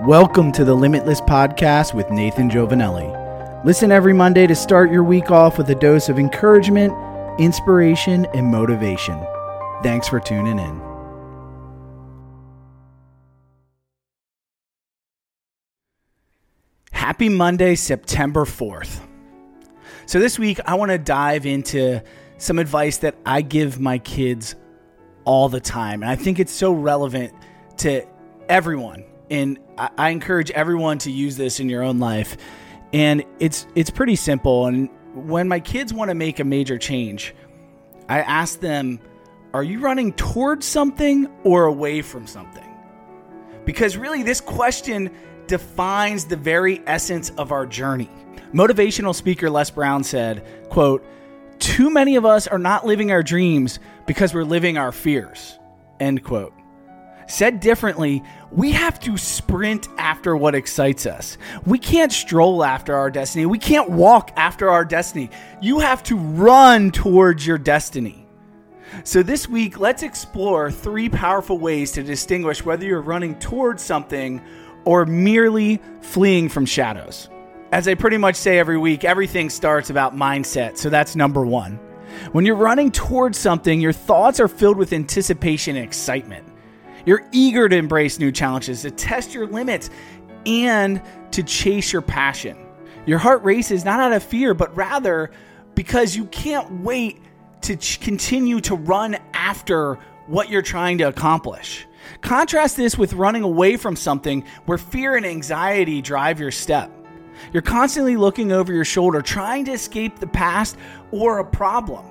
Welcome to the Limitless Podcast with Nathan Jovanelly. Listen every Monday to start your week off with a dose of encouragement, inspiration, and motivation. Thanks for tuning in. Happy Monday, September 4th. So, this week I want to dive into some advice that I give my kids all the time. And I think it's so relevant to everyone. And I, encourage everyone to use this in your own life. And it's it's pretty simple. And when my kids want to make a major change, I ask them, are you running towards something or away from something? Because really this question defines the very essence of our journey. Motivational speaker Les Brown said, quote, too many of us are not living our dreams because we're living our fears. End quote. Said differently, we have to sprint after what excites us. We can't stroll after our destiny. We can't walk after our destiny. You have to run towards your destiny. So, this week, let's explore three powerful ways to distinguish whether you're running towards something or merely fleeing from shadows. As I pretty much say every week, everything starts about mindset. So, that's number one. When you're running towards something, your thoughts are filled with anticipation and excitement. You're eager to embrace new challenges, to test your limits, and to chase your passion. Your heart races not out of fear, but rather because you can't wait to ch- continue to run after what you're trying to accomplish. Contrast this with running away from something where fear and anxiety drive your step. You're constantly looking over your shoulder, trying to escape the past or a problem.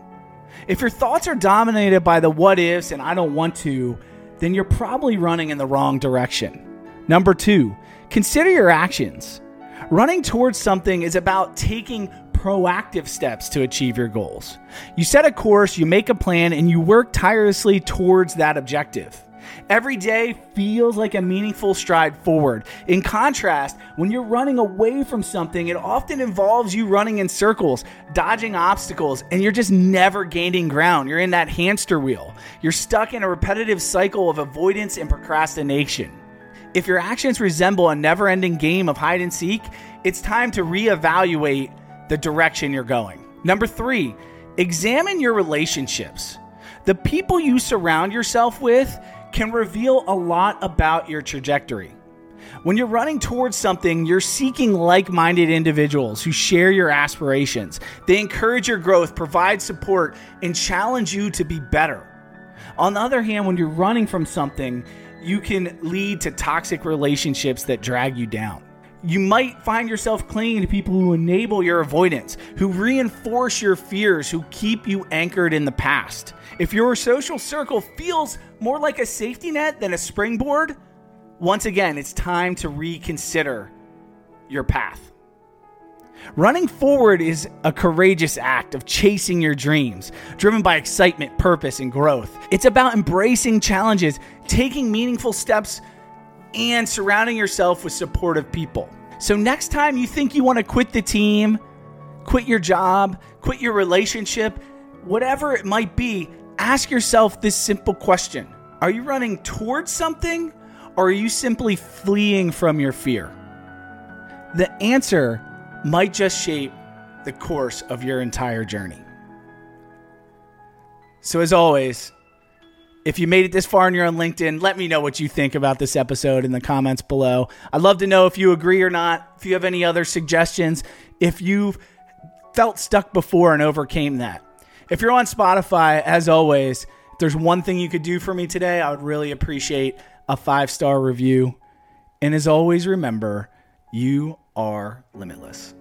If your thoughts are dominated by the what ifs and I don't want to, then you're probably running in the wrong direction. Number two, consider your actions. Running towards something is about taking proactive steps to achieve your goals. You set a course, you make a plan, and you work tirelessly towards that objective. Every day feels like a meaningful stride forward. In contrast, when you're running away from something, it often involves you running in circles, dodging obstacles, and you're just never gaining ground. You're in that hamster wheel. You're stuck in a repetitive cycle of avoidance and procrastination. If your actions resemble a never ending game of hide and seek, it's time to reevaluate the direction you're going. Number three, examine your relationships. The people you surround yourself with can reveal a lot about your trajectory. When you're running towards something, you're seeking like minded individuals who share your aspirations. They encourage your growth, provide support, and challenge you to be better. On the other hand, when you're running from something, you can lead to toxic relationships that drag you down. You might find yourself clinging to people who enable your avoidance, who reinforce your fears, who keep you anchored in the past. If your social circle feels more like a safety net than a springboard, once again, it's time to reconsider your path. Running forward is a courageous act of chasing your dreams, driven by excitement, purpose, and growth. It's about embracing challenges, taking meaningful steps, and surrounding yourself with supportive people. So, next time you think you want to quit the team, quit your job, quit your relationship, whatever it might be, ask yourself this simple question Are you running towards something, or are you simply fleeing from your fear? The answer might just shape the course of your entire journey. So, as always, if you made it this far and you're on LinkedIn, let me know what you think about this episode in the comments below. I'd love to know if you agree or not, if you have any other suggestions, if you've felt stuck before and overcame that. If you're on Spotify, as always, if there's one thing you could do for me today, I would really appreciate a five star review. And as always, remember, you are limitless.